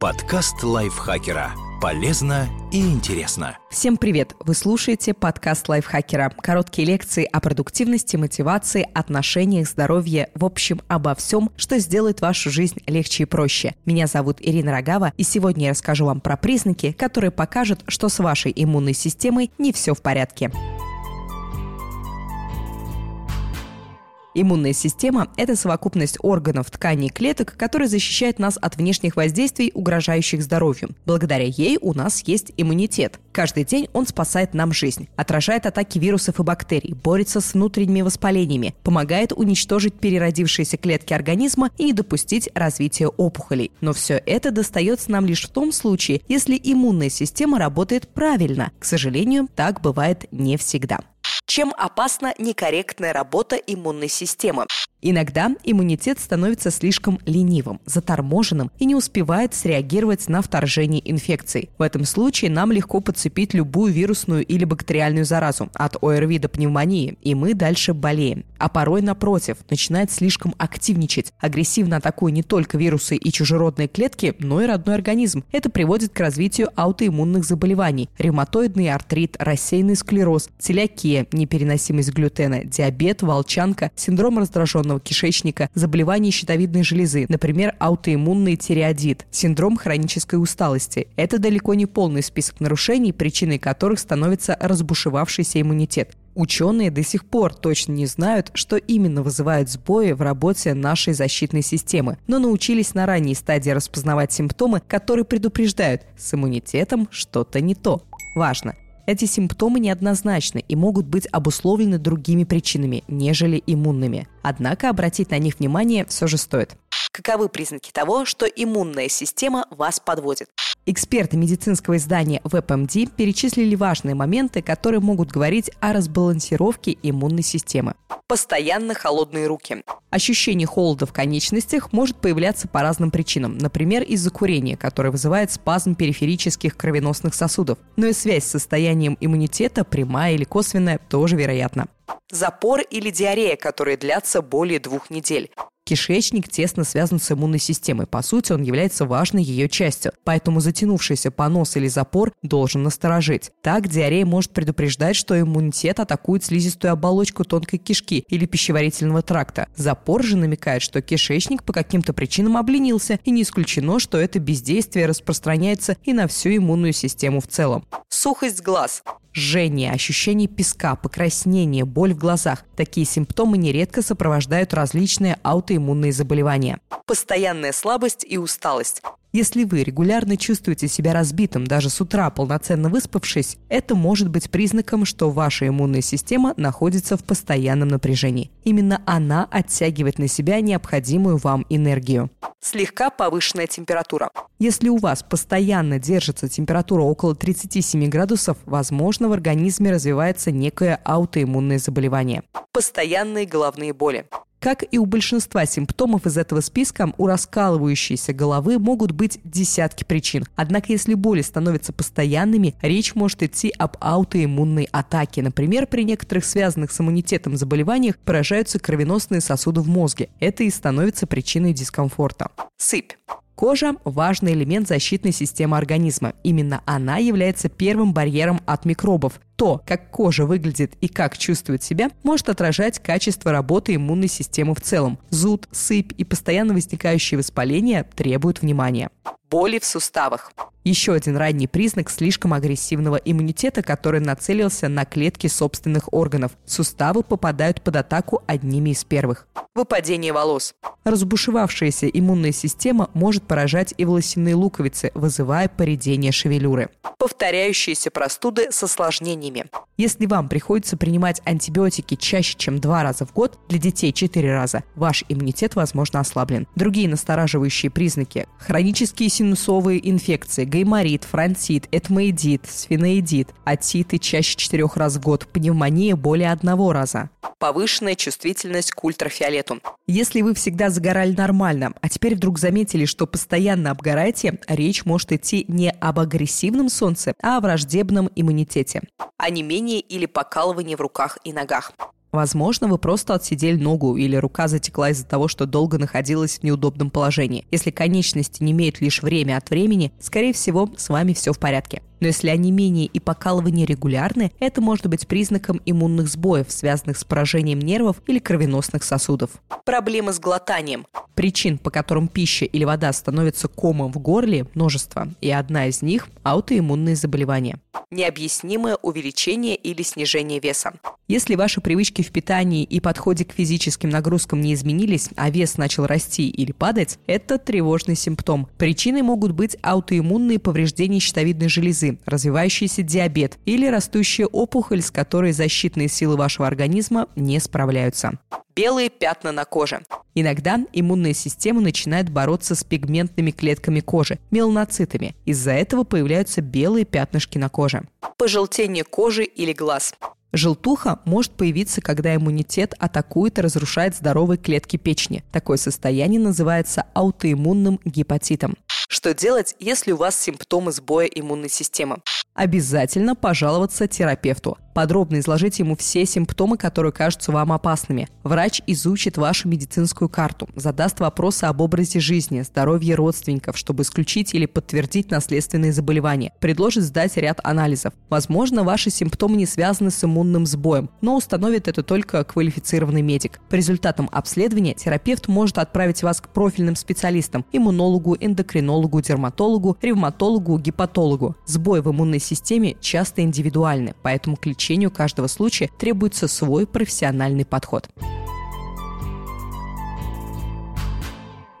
Подкаст лайфхакера. Полезно и интересно. Всем привет! Вы слушаете подкаст лайфхакера. Короткие лекции о продуктивности, мотивации, отношениях, здоровье, в общем, обо всем, что сделает вашу жизнь легче и проще. Меня зовут Ирина Рогава, и сегодня я расскажу вам про признаки, которые покажут, что с вашей иммунной системой не все в порядке. Иммунная система – это совокупность органов, тканей и клеток, которые защищают нас от внешних воздействий, угрожающих здоровью. Благодаря ей у нас есть иммунитет. Каждый день он спасает нам жизнь, отражает атаки вирусов и бактерий, борется с внутренними воспалениями, помогает уничтожить переродившиеся клетки организма и не допустить развития опухолей. Но все это достается нам лишь в том случае, если иммунная система работает правильно. К сожалению, так бывает не всегда. Чем опасна некорректная работа иммунной системы? Иногда иммунитет становится слишком ленивым, заторможенным и не успевает среагировать на вторжение инфекций. В этом случае нам легко подцепить любую вирусную или бактериальную заразу, от ОРВИ до пневмонии, и мы дальше болеем. А порой, напротив, начинает слишком активничать, агрессивно атакуя не только вирусы и чужеродные клетки, но и родной организм. Это приводит к развитию аутоиммунных заболеваний, ревматоидный артрит, рассеянный склероз, целиакия, непереносимость глютена, диабет, волчанка, синдром раздраженного желчного кишечника, заболевания щитовидной железы, например, аутоиммунный тиреодит, синдром хронической усталости. Это далеко не полный список нарушений, причиной которых становится разбушевавшийся иммунитет. Ученые до сих пор точно не знают, что именно вызывает сбои в работе нашей защитной системы, но научились на ранней стадии распознавать симптомы, которые предупреждают, с иммунитетом что-то не то. Важно! Эти симптомы неоднозначны и могут быть обусловлены другими причинами, нежели иммунными. Однако обратить на них внимание все же стоит. Каковы признаки того, что иммунная система вас подводит? Эксперты медицинского издания WebMD перечислили важные моменты, которые могут говорить о разбалансировке иммунной системы. Постоянно холодные руки. Ощущение холода в конечностях может появляться по разным причинам, например, из-за курения, которое вызывает спазм периферических кровеносных сосудов. Но и связь с состоянием иммунитета, прямая или косвенная, тоже вероятна. Запор или диарея, которые длятся более двух недель. Кишечник тесно связан с иммунной системой. По сути, он является важной ее частью. Поэтому затянувшийся понос или запор должен насторожить. Так, диарея может предупреждать, что иммунитет атакует слизистую оболочку тонкой кишки или пищеварительного тракта. Запор же намекает, что кишечник по каким-то причинам обленился, и не исключено, что это бездействие распространяется и на всю иммунную систему в целом. Сухость глаз жжение, ощущение песка, покраснение, боль в глазах. Такие симптомы нередко сопровождают различные аутоиммунные заболевания. Постоянная слабость и усталость. Если вы регулярно чувствуете себя разбитым даже с утра, полноценно выспавшись, это может быть признаком, что ваша иммунная система находится в постоянном напряжении. Именно она оттягивает на себя необходимую вам энергию. Слегка повышенная температура. Если у вас постоянно держится температура около 37 градусов, возможно, в организме развивается некое аутоиммунное заболевание. Постоянные головные боли. Как и у большинства симптомов из этого списка, у раскалывающейся головы могут быть десятки причин. Однако, если боли становятся постоянными, речь может идти об аутоиммунной атаке. Например, при некоторых связанных с иммунитетом заболеваниях поражаются кровеносные сосуды в мозге. Это и становится причиной дискомфорта. Сыпь. Кожа – важный элемент защитной системы организма. Именно она является первым барьером от микробов. То, как кожа выглядит и как чувствует себя, может отражать качество работы иммунной системы в целом. Зуд, сыпь и постоянно возникающие воспаления требуют внимания боли в суставах. Еще один ранний признак слишком агрессивного иммунитета, который нацелился на клетки собственных органов. Суставы попадают под атаку одними из первых. Выпадение волос. Разбушевавшаяся иммунная система может поражать и волосяные луковицы, вызывая поредение шевелюры. Повторяющиеся простуды с осложнениями. Если вам приходится принимать антибиотики чаще, чем два раза в год, для детей четыре раза, ваш иммунитет, возможно, ослаблен. Другие настораживающие признаки – хронические синусовые инфекции, гайморит, фронтит, этмоидит, сфиноидит, отиты чаще четырех раз в год, пневмония более одного раза. Повышенная чувствительность к ультрафиолету. Если вы всегда загорали нормально, а теперь вдруг заметили, что постоянно обгораете, речь может идти не об агрессивном солнце, а о враждебном иммунитете. А не менее или покалывание в руках и ногах. Возможно, вы просто отсидели ногу или рука затекла из-за того, что долго находилась в неудобном положении. Если конечности не имеют лишь время от времени, скорее всего, с вами все в порядке. Но если онемение и покалывание регулярны, это может быть признаком иммунных сбоев, связанных с поражением нервов или кровеносных сосудов. Проблемы с глотанием. Причин, по которым пища или вода становятся комом в горле, множество, и одна из них – аутоиммунные заболевания. Необъяснимое увеличение или снижение веса. Если ваши привычки в питании и подходе к физическим нагрузкам не изменились, а вес начал расти или падать, это тревожный симптом. Причиной могут быть аутоиммунные повреждения щитовидной железы, развивающийся диабет или растущая опухоль, с которой защитные силы вашего организма не справляются белые пятна на коже. Иногда иммунная система начинает бороться с пигментными клетками кожи, меланоцитами. Из-за этого появляются белые пятнышки на коже. Пожелтение кожи или глаз. Желтуха может появиться, когда иммунитет атакует и разрушает здоровые клетки печени. Такое состояние называется аутоиммунным гепатитом. Что делать, если у вас симптомы сбоя иммунной системы? Обязательно пожаловаться терапевту. Подробно изложите ему все симптомы, которые кажутся вам опасными. Врач изучит вашу медицинскую карту, задаст вопросы об образе жизни, здоровье родственников, чтобы исключить или подтвердить наследственные заболевания, предложит сдать ряд анализов. Возможно, ваши симптомы не связаны с иммунным сбоем, но установит это только квалифицированный медик. По результатам обследования терапевт может отправить вас к профильным специалистам – иммунологу, эндокринологу, дерматологу, ревматологу, гепатологу. Сбой в иммунной системе часто индивидуальны, поэтому к лечению каждого случая требуется свой профессиональный подход.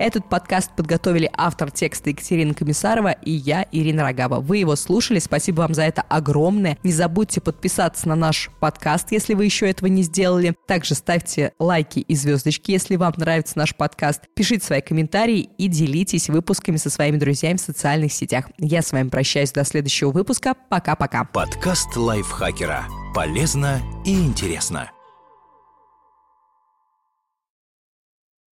Этот подкаст подготовили автор текста Екатерина Комиссарова и я, Ирина Рогава. Вы его слушали, спасибо вам за это огромное. Не забудьте подписаться на наш подкаст, если вы еще этого не сделали. Также ставьте лайки и звездочки, если вам нравится наш подкаст. Пишите свои комментарии и делитесь выпусками со своими друзьями в социальных сетях. Я с вами прощаюсь до следующего выпуска. Пока-пока. Подкаст лайфхакера. Полезно и интересно.